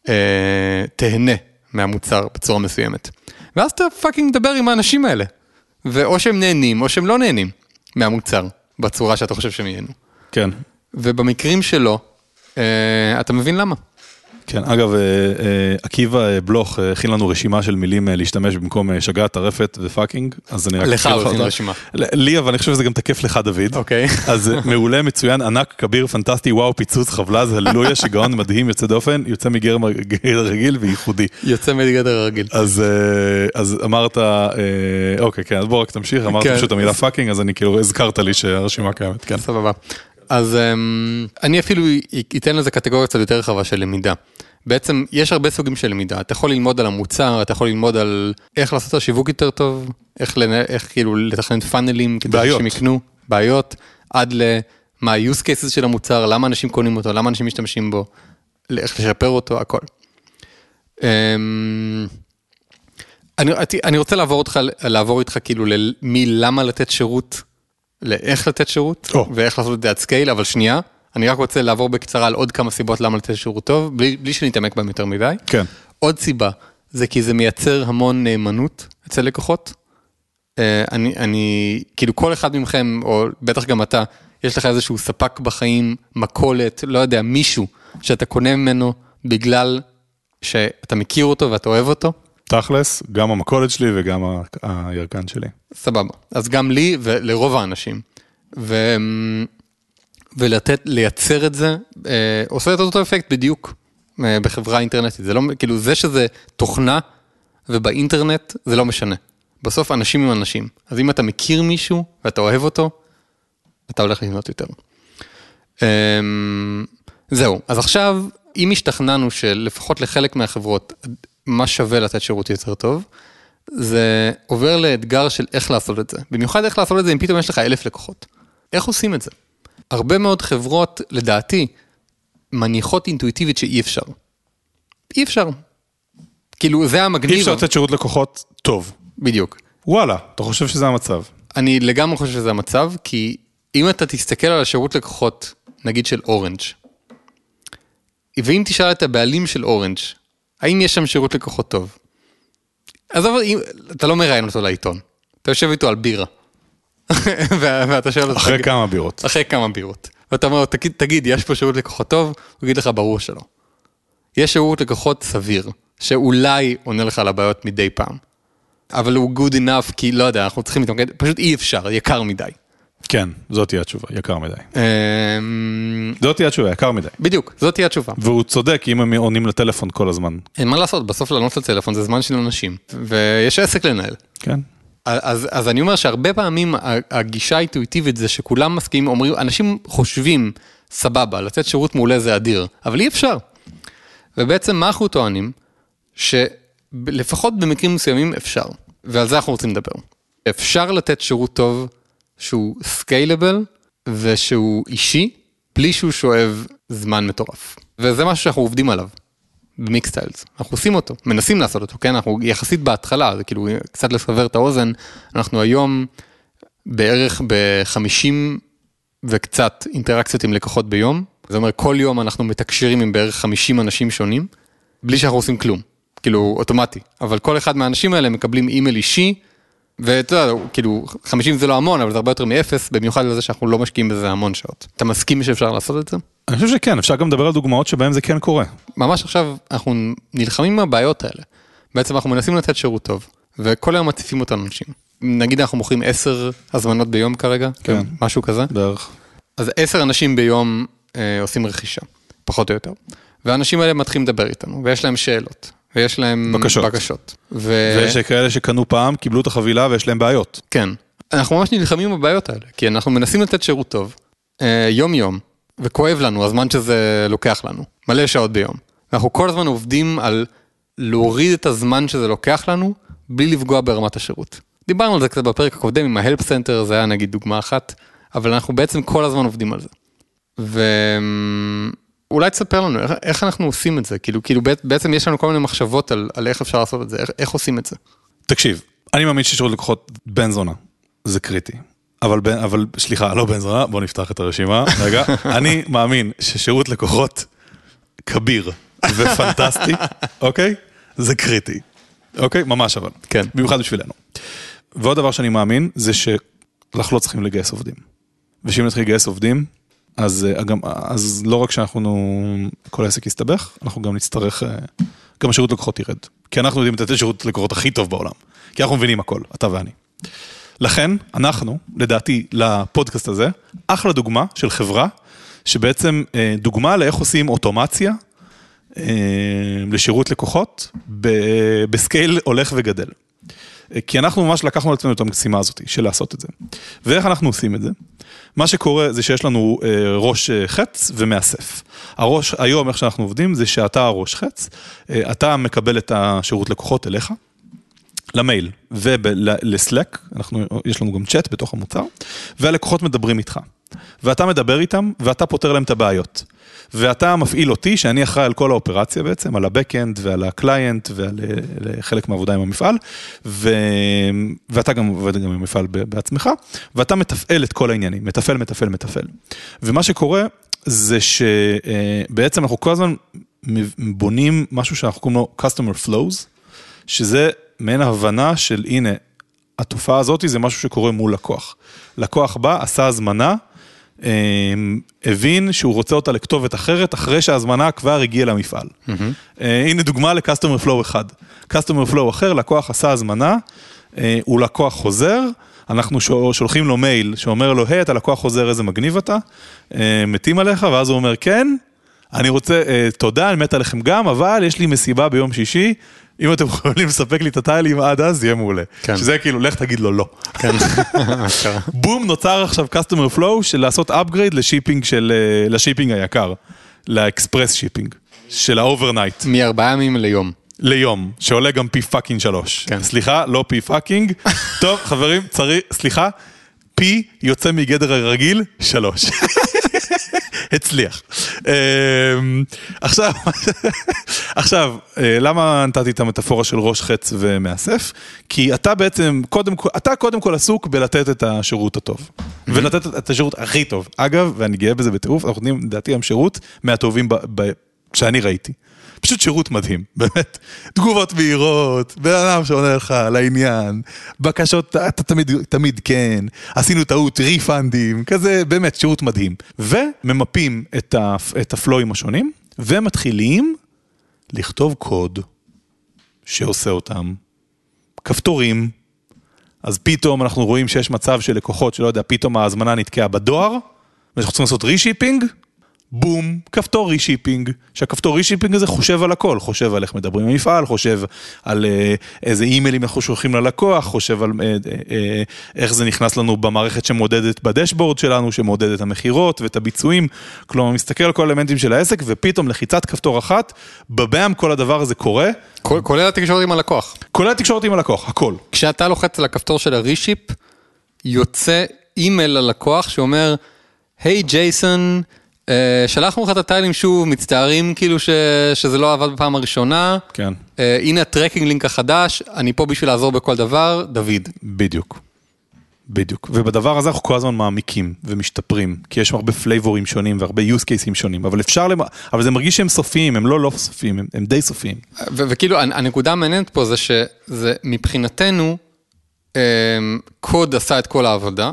אה, תהנה מהמוצר בצורה מסוימת. ואז אתה פאקינג מדבר עם האנשים האלה. ואו שהם נהנים או שהם לא נהנים מהמוצר בצורה שאתה חושב שהם ייהנו. כן. ובמקרים שלו, אה, אתה מבין למה. כן, אגב, אה, אה, עקיבא בלוך הכין לנו רשימה של מילים להשתמש במקום שגע, טרפת ו fucking, אז אני רק... לך הוא הכין. רשימה. לי, אבל אני חושב שזה גם תקף לך, דוד. אוקיי. אז מעולה, מצוין, ענק, כביר, פנטסטי, וואו, פיצוץ, חבל"ז, הללויה, שיגעון מדהים, יוצא דופן, יוצא מגדר רגיל וייחודי. יוצא מגדר הרגיל. אז, אמרת, אוקיי, כן, אז בוא רק תמשיך, אמרת כן. פשוט המילה fucking, אז אני כאילו, הזכרת לי שהרשימה קיימת, כן. סבבה. אז אמ, אני אפילו אתן לזה קטגוריה קצת יותר רחבה של למידה. בעצם יש הרבה סוגים של למידה, אתה יכול ללמוד על המוצר, אתה יכול ללמוד על איך לעשות את השיווק יותר טוב, איך, לנ... איך כאילו לתכנן פאנלים, כדי בעיות. שאנשים יקנו, בעיות, עד למה ה-use cases של המוצר, למה אנשים קונים אותו, למה אנשים משתמשים בו, איך לשפר אותו, הכל. אמ, אני, אני רוצה לעבור אותך, לעבור איתך כאילו מלמה לתת שירות, לאיך לתת שירות, או. ואיך לעשות את זה at scale, אבל שנייה, אני רק רוצה לעבור בקצרה על עוד כמה סיבות למה לתת שירות טוב, בלי, בלי שנתעמק בהם יותר מדי. כן. עוד סיבה, זה כי זה מייצר המון נאמנות אצל לקוחות. אה, אני, אני, כאילו כל אחד מכם, או בטח גם אתה, יש לך איזשהו ספק בחיים, מכולת, לא יודע, מישהו שאתה קונה ממנו בגלל שאתה מכיר אותו ואתה אוהב אותו. תכלס, גם המכולת שלי וגם הירקן שלי. סבבה. אז גם לי ולרוב האנשים. ו... ולתת, לייצר את זה, אה, עושה את אותו אפקט בדיוק אה, בחברה אינטרנטית. זה לא, כאילו, זה שזה תוכנה ובאינטרנט, זה לא משנה. בסוף אנשים הם אנשים. אז אם אתה מכיר מישהו ואתה אוהב אותו, אתה הולך לבנות יותר. אה, זהו, אז עכשיו, אם השתכנענו שלפחות לחלק מהחברות, מה שווה לתת שירות יותר טוב, זה עובר לאתגר של איך לעשות את זה. במיוחד איך לעשות את זה אם פתאום יש לך אלף לקוחות. איך עושים את זה? הרבה מאוד חברות, לדעתי, מניחות אינטואיטיבית שאי אפשר. אי אפשר. כאילו, זה המגניב. אי אפשר לתת שירות לקוחות טוב. בדיוק. וואלה, אתה חושב שזה המצב? אני לגמרי חושב שזה המצב, כי אם אתה תסתכל על השירות לקוחות, נגיד של אורנג', ואם תשאל את הבעלים של אורנג', האם יש שם שירות לקוחות טוב? עזוב, אתה לא מראיין אותו לעיתון, אתה יושב איתו על בירה. ואתה שואל אותו, אחרי "תגיד- כמה בירות. אחרי כמה בירות. ואתה אומר לו, תגיד, תגיד, יש פה שירות לקוחות טוב? הוא יגיד לך, ברור שלא. יש שירות לקוחות סביר, שאולי עונה לך על הבעיות מדי פעם. אבל הוא good enough, כי לא יודע, אנחנו צריכים להתמקד, פשוט אי אפשר, יקר מדי. כן, זאת תהיה התשובה, יקר מדי. אמ, זאת תהיה התשובה, יקר מדי. בדיוק, זאת תהיה התשובה. והוא צודק אם הם עונים לטלפון כל הזמן. אין מה לעשות, בסוף לענות לטלפון זה זמן של אנשים, ויש עסק לנהל. כן. אז, אז אני אומר שהרבה פעמים הגישה האינטואיטיבית זה שכולם מסכימים, אומרים, אנשים חושבים, סבבה, לתת שירות מעולה זה אדיר, אבל אי אפשר. ובעצם מה אנחנו טוענים? שלפחות במקרים מסוימים אפשר, ועל זה אנחנו רוצים לדבר. אפשר לתת שירות טוב שהוא סקיילבל ושהוא אישי, בלי שהוא שואב זמן מטורף. וזה משהו שאנחנו עובדים עליו. במיקסטיילס, אנחנו עושים אותו, מנסים לעשות אותו, כן, אנחנו יחסית בהתחלה, זה כאילו קצת לסבר את האוזן, אנחנו היום בערך ב-50 וקצת אינטראקציות עם לקוחות ביום, זאת אומרת כל יום אנחנו מתקשרים עם בערך 50 אנשים שונים, בלי שאנחנו עושים כלום, כאילו אוטומטי, אבל כל אחד מהאנשים האלה מקבלים אימייל אישי, ואתה יודע, כאילו 50 זה לא המון, אבל זה הרבה יותר מאפס, במיוחד לזה שאנחנו לא משקיעים בזה המון שעות. אתה מסכים שאפשר לעשות את זה? אני חושב שכן, אפשר גם לדבר על דוגמאות שבהן זה כן קורה. ממש עכשיו אנחנו נלחמים עם הבעיות האלה. בעצם אנחנו מנסים לתת שירות טוב, וכל היום מציפים אותנו אנשים. נגיד אנחנו מוכרים 10 הזמנות ביום כרגע, כן. משהו כזה, בערך. אז 10 אנשים ביום אה, עושים רכישה, פחות או יותר. והאנשים האלה מתחילים לדבר איתנו, ויש להם שאלות, ויש להם בקשות. בקשות. ו... ויש כאלה שקנו פעם, קיבלו את החבילה ויש להם בעיות. כן. אנחנו ממש נלחמים בבעיות האלה, כי אנחנו מנסים לתת שירות טוב, אה, יום-יום, וכואב לנו הזמן שזה לוקח לנו, מלא שעות ביום. אנחנו כל הזמן עובדים על להוריד את הזמן שזה לוקח לנו, בלי לפגוע ברמת השירות. דיברנו על זה קצת בפרק הקודם עם ה-Help Center, זה היה נגיד דוגמה אחת, אבל אנחנו בעצם כל הזמן עובדים על זה. ואולי תספר לנו איך, איך אנחנו עושים את זה, כאילו, כאילו בעצם יש לנו כל מיני מחשבות על, על איך אפשר לעשות את זה, איך, איך עושים את זה. תקשיב, אני מאמין ששירות לקוחות בן זונה, זה קריטי. אבל, בן- אבל סליחה, לא בן זונה, בוא נפתח את הרשימה. רגע, אני מאמין ששירות לקוחות כביר ופנטסטי, אוקיי? זה קריטי. אוקיי? ממש אבל. כן. במיוחד בשבילנו. ועוד דבר שאני מאמין, זה שאנחנו לא צריכים לגייס עובדים. ושאם נתחיל לגייס עובדים, אז, אה, גם, אז לא רק שאנחנו, כל העסק יסתבך, אנחנו גם נצטרך, אה, גם השירות לקוחות ירד. כי אנחנו יודעים לתת שירות לקוחות הכי טוב בעולם. כי אנחנו מבינים הכל, אתה ואני. לכן, אנחנו, לדעתי, לפודקאסט הזה, אחלה דוגמה של חברה, שבעצם אה, דוגמה לאיך עושים אוטומציה לשירות לקוחות בסקייל הולך וגדל. כי אנחנו ממש לקחנו על עצמנו את המשימה הזאת של לעשות את זה. ואיך אנחנו עושים את זה? מה שקורה זה שיש לנו אה, ראש אה, חץ ומאסף. הראש, היום איך שאנחנו עובדים זה שאתה הראש חץ, אה, אתה מקבל את השירות לקוחות אליך, למייל ולסלק, אנחנו, יש לנו גם צ'אט בתוך המוצר, והלקוחות מדברים איתך. ואתה מדבר איתם, ואתה פותר להם את הבעיות. ואתה מפעיל אותי, שאני אחראי על כל האופרציה בעצם, על ה-Backend ועל ה-Client ועל אה, חלק מהעבודה עם המפעל, ו... ואתה גם עובד גם עם המפעל בעצמך, ואתה מתפעל את כל העניינים, מתפעל, מתפעל, מתפעל. ומה שקורה זה שבעצם אנחנו כל הזמן בונים משהו שאנחנו קוראים לו Customer Flows, שזה מעין הבנה של הנה, התופעה הזאת זה משהו שקורה מול לקוח. לקוח בא, עשה הזמנה, אה, הבין שהוא רוצה אותה לכתובת אחרת, אחרי שההזמנה כבר הגיעה למפעל. אה, הנה דוגמה ל-Customer Flow אחד. Customer Flow אחר, לקוח עשה הזמנה, אה, הוא לקוח חוזר, אנחנו שול- שולחים לו מייל שאומר לו, היי, אתה לקוח חוזר, איזה מגניב אתה, אה, מתים עליך, ואז הוא אומר, כן, אני רוצה, תודה, אני מת עליכם גם, אבל יש לי מסיבה ביום שישי, אם אתם יכולים לספק לי את הטיילים עד אז, יהיה מעולה. כן. שזה כאילו, לך תגיד לו לא. כן. בום, נוצר עכשיו customer flow של לעשות upgrade ל shipping של, אה, ל shipping היקר, ל express shipping, של ה overnight, מארבעה ימים ליום. ליום, שעולה גם פי fucking שלוש. כן. סליחה, לא פי fucking. טוב, חברים, צריך, סליחה, פי יוצא מגדר הרגיל, שלוש. הצליח. אמ, עכשיו, עכשיו, אה, למה נתתי את המטאפורה של ראש חץ ומאסף? כי אתה בעצם, קודם כל, אתה קודם כל עסוק בלתת את השירות הטוב. ולתת את השירות הכי טוב. אגב, ואני גאה בזה בטירוף, אנחנו נותנים, לדעתי, היום שירות מהטובים ב- ב- שאני ראיתי. פשוט שירות מדהים, באמת. תגובות מהירות, בן אדם שעונה לך לעניין, בקשות, אתה תמיד, תמיד כן, עשינו טעות, ריפנדים, כזה, באמת, שירות מדהים. וממפים את, ה, את הפלואים השונים, ומתחילים לכתוב קוד שעושה אותם. כפתורים, אז פתאום אנחנו רואים שיש מצב של לקוחות שלא יודע, פתאום ההזמנה נתקעה בדואר, ואנחנו צריכים לעשות reshipping, בום, כפתור reshipping, שהכפתור reshipping הזה חושב על הכל, חושב על איך מדברים עם המפעל, חושב על אה, איזה אימיילים אנחנו שולחים ללקוח, חושב על אה, אה, איך זה נכנס לנו במערכת שמודדת ב dashboard שלנו, שמודדת את המכירות ואת הביצועים, כלומר מסתכל על כל האלמנטים של העסק ופתאום לחיצת כפתור אחת, בבאם כל הדבר הזה קורה. כולל התקשורת עם הלקוח. כולל התקשורת עם הלקוח, הכל. כשאתה לוחץ על הכפתור של הרישיפ, יוצא אימייל ללקוח שאומר, היי hey, ג'ייסון, Uh, שלחנו לך את הטיילים שוב, מצטערים כאילו ש, שזה לא עבד בפעם הראשונה. כן. Uh, הנה הטרקינג לינק החדש, אני פה בשביל לעזור בכל דבר, דוד. בדיוק. בדיוק. ובדבר הזה אנחנו כל הזמן מעמיקים ומשתפרים, כי יש הרבה פלייבורים שונים והרבה use cases שונים, אבל אפשר, למ... אבל זה מרגיש שהם סופיים, הם לא לא סופיים, הם, הם די סופיים. ו- וכאילו, הנקודה המעניינת פה זה שזה מבחינתנו, אמ, קוד עשה את כל העבודה,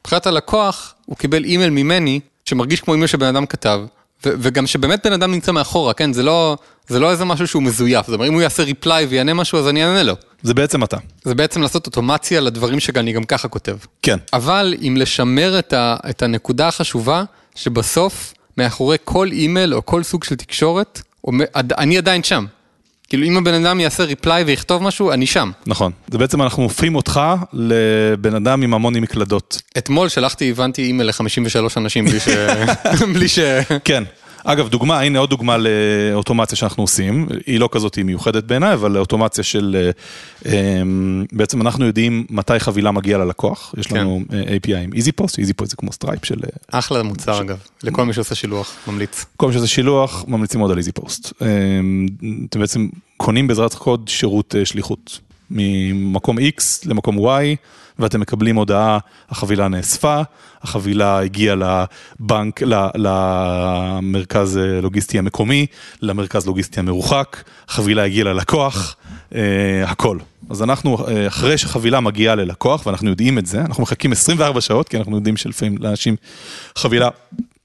מבחינת הלקוח, הוא קיבל אימייל ממני, שמרגיש כמו אימייל שבן אדם כתב, ו- וגם שבאמת בן אדם נמצא מאחורה, כן? זה לא, זה לא איזה משהו שהוא מזויף, זאת אומרת, אם הוא יעשה reply ויענה משהו, אז אני אענה לו. זה בעצם אתה. זה בעצם לעשות אוטומציה לדברים שאני גם ככה כותב. כן. אבל אם לשמר את, ה- את הנקודה החשובה, שבסוף, מאחורי כל אימייל או כל סוג של תקשורת, אני עדיין שם. כאילו אם הבן אדם יעשה reply ויכתוב משהו, אני שם. נכון. זה בעצם אנחנו הופכים אותך לבן אדם עם המון מקלדות. אתמול שלחתי, הבנתי אימייל ל-53 אנשים בלי ש... בלי ש... כן. אגב, דוגמה, הנה עוד דוגמה לאוטומציה שאנחנו עושים, היא לא כזאת מיוחדת בעיניי, אבל אוטומציה של, בעצם אנחנו יודעים מתי חבילה מגיעה ללקוח, יש לנו כן. API עם EasyPost, EasyPost זה כמו Stripe של... אחלה מוצר ש... אגב, לכל מי שעושה שילוח, ממליץ. כל מי שעושה שילוח, ממליצים עוד על EasyPost. אתם בעצם קונים בעזרת קוד שירות שליחות, ממקום X למקום Y. ואתם מקבלים הודעה, החבילה נאספה, החבילה הגיעה להאב, למרכז לוגיסטי המקומי, למרכז לוגיסטי המרוחק, החבילה הגיעה ללקוח, אה, הכל. אז אנחנו, אחרי שחבילה מגיעה ללקוח, ואנחנו יודעים את זה, אנחנו מחכים 24 שעות, כי אנחנו יודעים שלפעמים לאנשים חבילה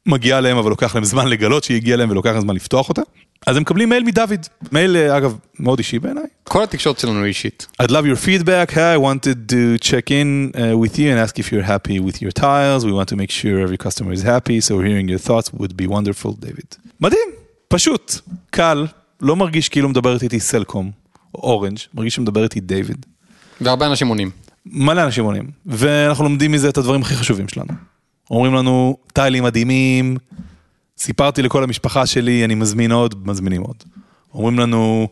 מגיעה להם, אבל לוקח להם זמן לגלות שהיא הגיעה להם ולוקח להם זמן לפתוח אותה. אז הם מקבלים מייל מדוד, מייל אגב מאוד אישי בעיניי. כל התקשורת שלנו אישית. I'd love your feedback, hey, I wanted to check in uh, with you and ask if you're happy with your tiles, we want to make sure every customer is happy, so hearing your thoughts would be wonderful, David. מדהים, פשוט, קל, לא מרגיש כאילו מדברת איתי סלקום, או Orange, מרגיש שמדבר איתי דיוויד. והרבה אנשים עונים. מלא אנשים עונים, ואנחנו לומדים מזה את הדברים הכי חשובים שלנו. אומרים לנו, טיילים מדהימים, סיפרתי לכל המשפחה שלי, אני מזמין עוד, מזמינים עוד. אומרים לנו,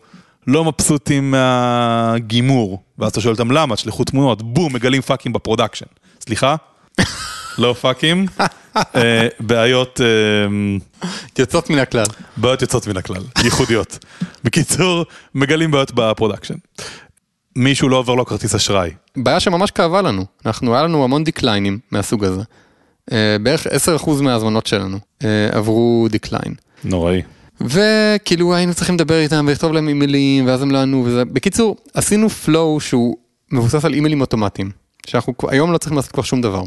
לא מבסוטים מהגימור, ואז אתה שואל אותם למה, תשלחו תמונות, בום, מגלים פאקים ב production. סליחה? לא פאקים, אה, בעיות... אה, יוצאות מן הכלל. בעיות יוצאות מן הכלל, ייחודיות. בקיצור, מגלים בעיות ב production. מישהו לא עובר לו כרטיס אשראי. בעיה שממש כאבה לנו, אנחנו, היה לנו המון decline ים מהסוג הזה. אה, בערך 10% מההזמנות שלנו עברו decline. נוראי. וכאילו היינו צריכים לדבר איתם ולכתוב להם אימיילים ואז הם לא ענו וזה. בקיצור, עשינו flow שהוא מבוסס על אימיילים אוטומטיים, שאנחנו היום לא צריכים לעשות כבר שום דבר.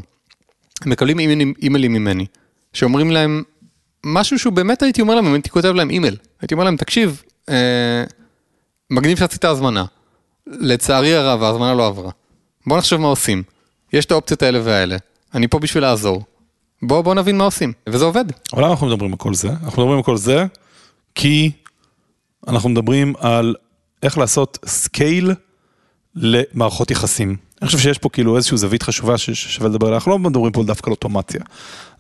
הם מקבלים אימיילים, אימיילים ממני, שאומרים להם משהו שהוא באמת הייתי אומר להם, אם הייתי כותב להם אימייל, הייתי אומר להם, תקשיב, אה, מגניב שעשית הזמנה, לצערי הרב ההזמנה לא עברה, בוא נחשוב מה עושים, יש את האופציות האלה והאלה, אני פה בשביל לעזור, בוא, בוא נבין מה עושים, וזה עובד. אבל למה אנחנו מדברים על כל זה? אנחנו מדברים על כל זה כי אנחנו מדברים על איך לעשות scale למערכות יחסים. אני חושב שיש פה כאילו איזושהי זווית חשובה ששווה לדבר עליה, אנחנו לא מדברים פה דווקא על אוטומציה.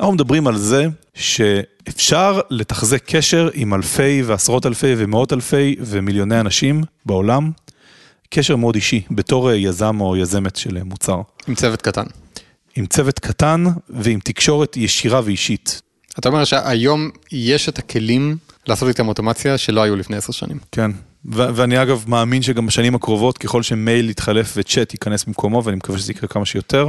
אנחנו מדברים על זה שאפשר לתחזק קשר עם אלפי ועשרות אלפי ומאות אלפי ומיליוני אנשים בעולם, קשר מאוד אישי, בתור יזם או יזמת של מוצר. עם צוות קטן. עם צוות קטן ועם תקשורת ישירה ואישית. אתה אומר שהיום יש את הכלים לעשות איתם אוטומציה שלא היו לפני עשר שנים. כן, ואני אגב מאמין שגם בשנים הקרובות, ככל שמייל יתחלף וצ'אט ייכנס במקומו, ואני מקווה שזה יקרה כמה שיותר,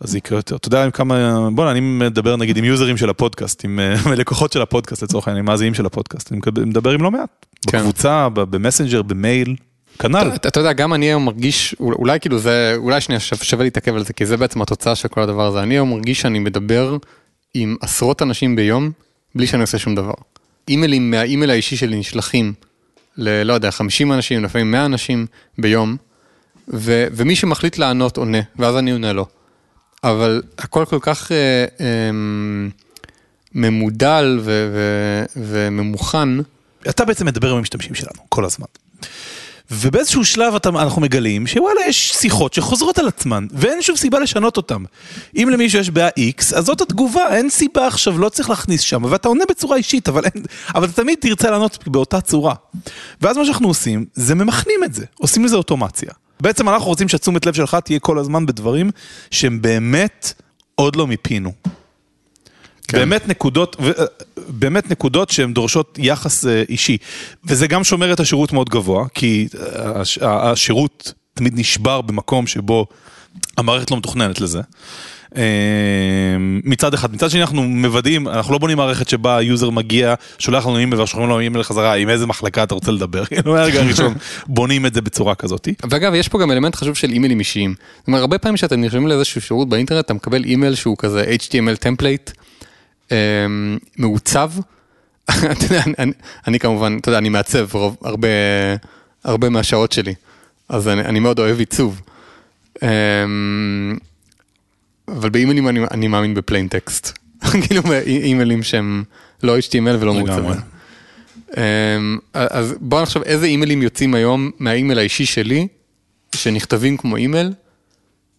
אז זה יקרה יותר. אתה יודע עם כמה, בוא, אני מדבר נגיד עם יוזרים של הפודקאסט, עם לקוחות של הפודקאסט לצורך העניין, עם מאזינים של הפודקאסט, אני מדבר עם לא מעט. כן. בקבוצה, במסנג'ר, במייל, כנ"ל. אתה, אתה יודע, גם אני היום מרגיש, אול- אולי כאילו זה, אולי שנייה שווה, שווה להתעכב על זה, כי זה בעצם התוצאה של כל הדבר הזה. אני היום מרגיש שאני מדבר עם עשרות אנשים ביום, בלי שאני עושה שום דבר. אימיילים מהאימייל האישי שלי נשלחים ל... לא יודע, 50 אנשים, לפעמים 100 אנשים ביום, ו, ומי שמחליט לענות עונה, ואז אני עונה לו. אבל הכל כל כך אה, אה, ממודל ו, ו, וממוכן, אתה בעצם מדבר עם המשתמשים שלנו כל הזמן. ובאיזשהו שלב אתה, אנחנו מגלים שוואלה יש שיחות שחוזרות על עצמן ואין שום סיבה לשנות אותן. אם למישהו יש בעיה X אז זאת התגובה אין סיבה עכשיו לא צריך להכניס שם ואתה עונה בצורה אישית אבל, אין, אבל אתה תמיד תרצה לענות באותה צורה. ואז מה שאנחנו עושים זה ממכנים את זה עושים לזה אוטומציה. בעצם אנחנו רוצים שהתשומת לב שלך תהיה כל הזמן בדברים שהם באמת עוד לא מיפינו. כן. באמת נקודות, ו- באמת נקודות שהן דורשות יחס אה, אישי. וזה גם שומר את השירות מאוד גבוה, כי אה, השירות תמיד נשבר במקום שבו המערכת לא מתוכננת לזה. אה, מצד אחד, מצד שני אנחנו מוודאים, אנחנו לא בונים מערכת שבה ה user מגיע, שולח לנו אימייל ושולחים לו אימייל חזרה, עם איזה מחלקה אתה רוצה לדבר, כאילו מהרגע הראשון בונים את זה בצורה כזאת. ואגב, יש פה גם אלמנט חשוב של אימיילים אישיים. זאת אומרת, הרבה פעמים שאתם נרשמים לאיזשהו שירות באינטרנט, אתה מקבל אימייל שהוא כזה HTML template, אמ, מעוצב. אתה יודע, אני, אני כמובן, אתה יודע, אני מעצב רוב, הרבה, הרבה מהשעות שלי, אז אני, אני מאוד אוהב עיצוב. אמ, אבל באימיילים אני, אני מאמין ב plain text. כאילו באימיילים שהם לא HTML ולא. מעוצבים. אמ, אז בוא נחשוב איזה אימיילים יוצאים היום מהאימייל האישי שלי, שנכתבים כמו אימייל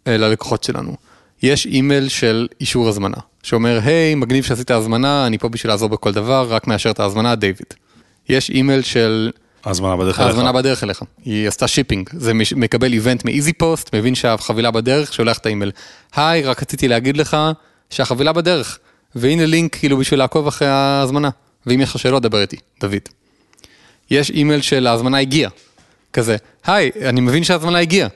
אה, ללקוחות שלנו. יש אימייל של אישור הזמנה, שאומר, היי, מגניב שעשית הזמנה, אני פה בשביל לעזור בכל דבר, רק מאשר את ההזמנה, דיוויד. יש אימייל של ההזמנה בדרך אליך. ההזמנה בדרך אליך, היא עשתה shipping, זה מקבל event מ EasyPost, מבין שהחבילה בדרך, שולח את האימייל. היי, רק רציתי להגיד לך שהחבילה בדרך, והנה לינק כאילו בשביל לעקוב אחרי ההזמנה, ואם יש לך שאלות, דבר איתי, דוד. יש אימייל של ההזמנה הגיעה, כזה, היי, אני מבין שההזמנה הגיעה,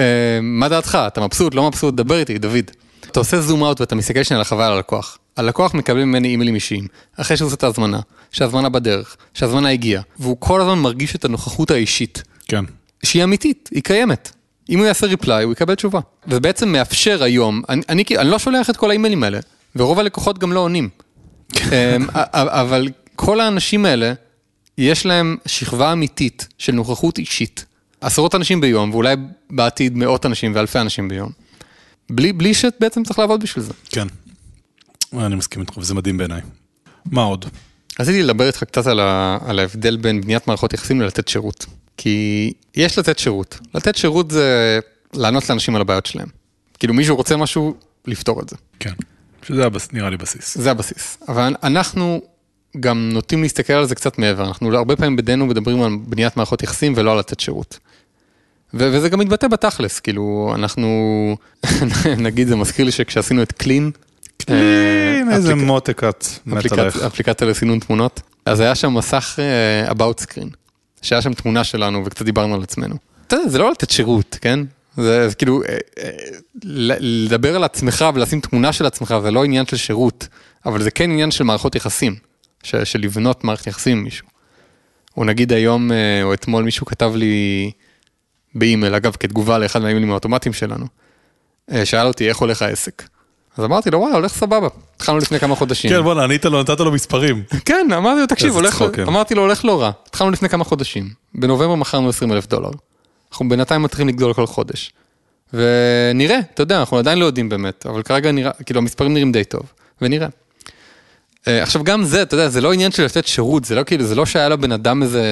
אה, מה דעתך, אתה מבסוט, לא מבסוט, דבר איתי, דוד. אתה עושה zoom out ואתה מסתכל שנייה על החוויה על הלקוח. הלקוח מקבל ממני אימיילים אישיים, אחרי שהוא עושה את ההזמנה, שההזמנה בדרך, שההזמנה הגיעה, והוא כל הזמן מרגיש את הנוכחות האישית, כן. שהיא אמיתית, היא קיימת. אם הוא יעשה ריפליי, הוא יקבל תשובה. ובעצם מאפשר היום, אני, אני, אני לא שולח את כל האימיילים האלה, ורוב הלקוחות גם לא עונים. אמ, א- אבל כל האנשים האלה, יש להם שכבה אמיתית של נוכחות אישית. עשרות אנשים ביום, ואולי בעתיד מאות אנשים ואלפי אנשים ביום. בלי, בלי שבעצם צריך לעבוד בשביל זה. כן. אני מסכים איתך, וזה מדהים בעיניי. מה עוד? רציתי לדבר איתך קצת על, ה, על ההבדל בין בניית מערכות יחסים ללתת שירות. כי יש לתת שירות. לתת שירות זה לענות לאנשים על הבעיות שלהם. כאילו מישהו רוצה משהו, לפתור את זה. כן. שזה הבס- נראה לי בסיס. זה הבסיס. אבל אנחנו גם נוטים להסתכל על זה קצת מעבר. אנחנו הרבה פעמים בדנו מדברים על בניית מערכות יחסים ולא על לתת שירות. וזה גם מתבטא בתכלס, כאילו, אנחנו, נגיד, זה מזכיר לי שכשעשינו את קלין, הנה, איזה אפליק- מותק את עלייך. אפליקציה, לסינון תמונות, אז היה שם מסך אה, about screen, שהיה שם תמונה שלנו וקצת דיברנו על עצמנו. זה לא לתת שירות, כן? זה, זה כאילו, אה, אה, לדבר על עצמך ולשים תמונה של עצמך זה לא עניין של שירות, אבל זה כן עניין של מערכות יחסים, של לבנות מערכת יחסים עם מישהו. או נגיד היום אה, או אתמול מישהו כתב לי באימייל, אגב, כתגובה לאחד מהאימיילים האוטומטיים שלנו, אה, שאל אותי איך הולך העסק. אז אמרתי לו, וואלה, הולך סבבה. התחלנו לפני כמה חודשים. כן, בוא'נה, ענית לו, נתת לו מספרים. כן, אמרתי לו, תקשיב, הולך, צחוק, כן. אמרתי לו, הולך לא רע. התחלנו לפני כמה חודשים. בנובמבר מכרנו 20 אלף דולר. אנחנו בינתיים מתחילים לגדול כל חודש. ונראה, אתה יודע, אנחנו עדיין לא יודעים באמת, אבל כרגע נראה, כאילו המספרים נראים די טוב, ונראה. אה, עכשיו גם זה, אתה יודע, זה לא עניין של לתת שירות, זה לא כאילו, זה לא שהיה לבן אדם איזה,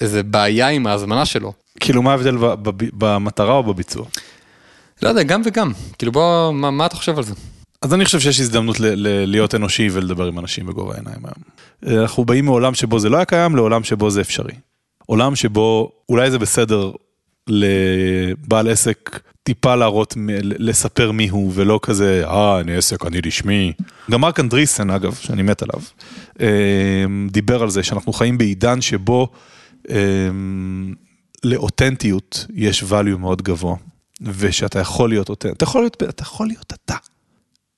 איזה בעיה עם ההזמנה שלו. כאילו, מה ההבדל במטרה או בביצוע? לא יודע, גם וגם. כאילו בוא, מה, מה אתה חושב על זה? אז אני חושב שיש הזדמנות ל- ל- להיות אנושי ולדבר עם אנשים בגובה העיניים היום. אה, אנחנו באים מעולם שבו זה לא היה קיים לעולם שבו זה אפשרי. עולם שבו אולי זה בסדר לבעל עסק טיפה להראות, לספר מי הוא ולא כזה, אה, אני עסק, אני רשמי. גם מרק אנדריסן אגב, שאני מת עליו, אה, דיבר על זה שאנחנו חיים בעידן שבו אה, לאותנטיות יש value מאוד גבוה. ושאתה יכול להיות אותנטי, אתה יכול להיות, אתה יכול להיות אתה.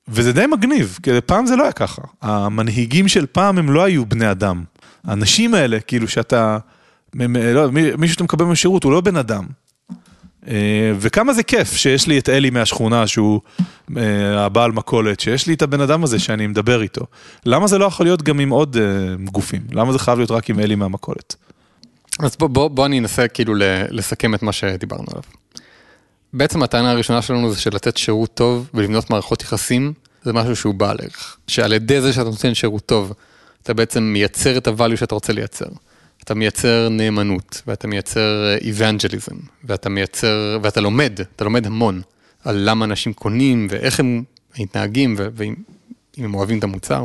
וזה די מגניב, כי פעם זה לא היה ככה. המנהיגים של פעם הם לא היו בני אדם. האנשים האלה, כאילו שאתה, לא, מי- מישהו שאתה מקבל משירות, הוא לא בן אדם. אה, וכמה זה כיף שיש לי את אלי מהשכונה שהוא אה, הבעל מכולת, שיש לי את הבן אדם הזה שאני מדבר איתו. למה זה לא יכול להיות גם עם עוד אה, גופים? למה זה חייב להיות רק עם אלי מהמכולת? אז בוא, בוא, בוא אני אנסה כאילו לסכם את מה שדיברנו עליו. בעצם הטענה הראשונה שלנו זה שלתת שירות טוב ולבנות מערכות יחסים זה משהו שהוא בעל ערך. שעל ידי זה שאתה נותן שירות טוב, אתה בעצם מייצר את הvalue שאתה רוצה לייצר. אתה מייצר נאמנות, ואתה מייצר איוונג'ליזם, ואתה מייצר, ואתה לומד, אתה לומד המון על למה אנשים קונים ואיך הם מתנהגים ואם אם הם אוהבים את המוצר.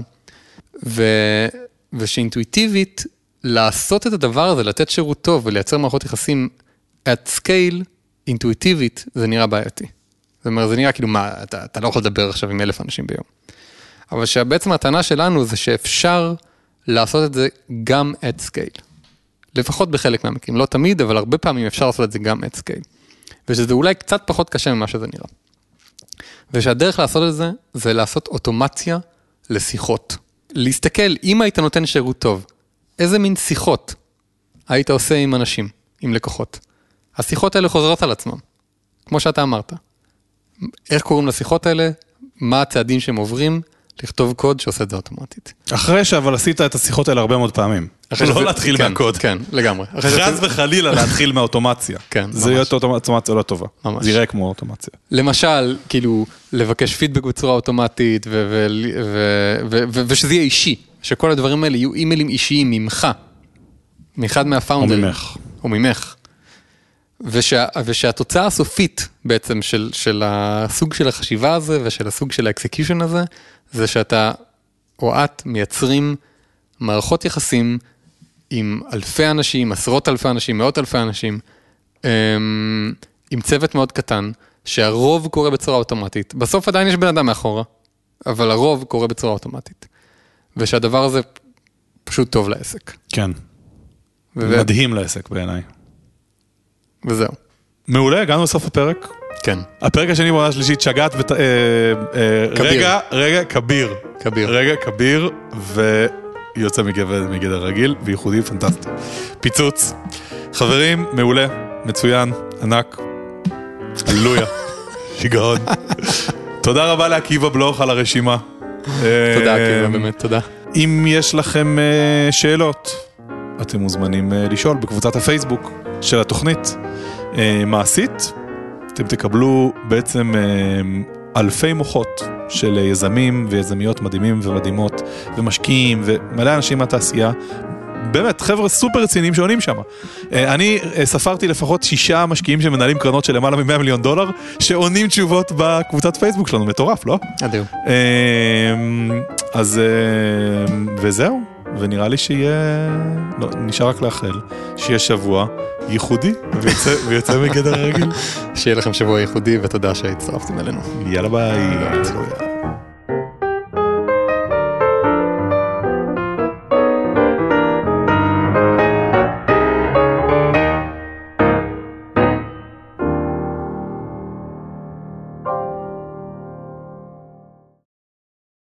ושאינטואיטיבית, לעשות את הדבר הזה, לתת שירות טוב ולייצר מערכות יחסים at scale, אינטואיטיבית, זה נראה בעייתי. זאת אומרת, זה נראה כאילו, מה, אתה, אתה לא יכול לדבר עכשיו עם אלף אנשים ביום. אבל שבעצם הטענה שלנו זה שאפשר לעשות את זה גם at scale. לפחות בחלק מהמקרים, לא תמיד, אבל הרבה פעמים אפשר לעשות את זה גם at scale. ושזה אולי קצת פחות קשה ממה שזה נראה. ושהדרך לעשות את זה, זה לעשות אוטומציה לשיחות. להסתכל, אם היית נותן שירות טוב, איזה מין שיחות היית עושה עם אנשים, עם לקוחות? השיחות האלה חוזרות על עצמם, כמו שאתה אמרת. איך קוראים לשיחות האלה? מה הצעדים שהם עוברים? לכתוב קוד שעושה את זה אוטומטית. אחרי שאבל עשית את השיחות האלה הרבה מאוד פעמים. לא שזה- להתחיל כן, מהקוד. כן, לגמרי. חס וחלילה להתחיל מהאוטומציה. כן, זה ממש. יהיה אוטומציה לא טובה. ממש. זה יראה כמו אוטומציה. למשל, כאילו, לבקש פידבק בצורה אוטומטית, ו- ו- ו- ו- ו- ושזה יהיה אישי, שכל הדברים האלה יהיו אימיילים אישיים ממך, מאחד או מה founder ים. ממך. או ממך. ושה, ושהתוצאה הסופית בעצם של, של הסוג של החשיבה הזה ושל הסוג של ה execution הזה, זה שאתה או את מייצרים מערכות יחסים עם אלפי אנשים, עשרות אלפי אנשים, מאות אלפי אנשים, אמ, עם צוות מאוד קטן, שהרוב קורה בצורה אוטומטית. בסוף עדיין יש בן אדם מאחורה, אבל הרוב קורה בצורה אוטומטית. ושהדבר הזה פשוט טוב לעסק. כן. ו- מדהים לעסק בעיניי. וזהו, מעולה, הגענו לסוף הפרק. כן. הפרק השני בעונה השלישית, שגעת ות... אה, אה. רגע, רגע, כביר. כביר. רגע, כביר, ויוצא מגדר, מגדר רגיל, וייחודי פנטסטי. פיצוץ. חברים, מעולה, מצוין, ענק. הללויה. שיגעון. תודה רבה לעקיבא בלוך על הרשימה. תודה, אה, עקיבא, באמת, תודה. אם יש לכם אה, שאלות, אתם מוזמנים אה, לשאול בקבוצת הפייסבוק של התוכנית. מעשית, אתם תקבלו בעצם אלפי מוחות של יזמים ויזמיות מדהימים ומדהימות ומשקיעים ומלא אנשים מהתעשייה. באמת, חבר'ה סופר רציניים שעונים שם. אה, אני אה, ספרתי לפחות שישה משקיעים שמנהלים קרנות של למעלה מ-100 מיליון דולר, שעונים תשובות בקבוצת פייסבוק שלנו, מטורף, לא? אדיר. אמ, אז אמ, וזהו, ונראה לי שיהיה, לא, נשאר רק לאחל, שיהיה שבוע ייחודי ויוצא, ויוצא מגדר הרגיל. שיהיה לכם שבוע ייחודי ותודה שהצטרפתם אלינו. יאללה ביי.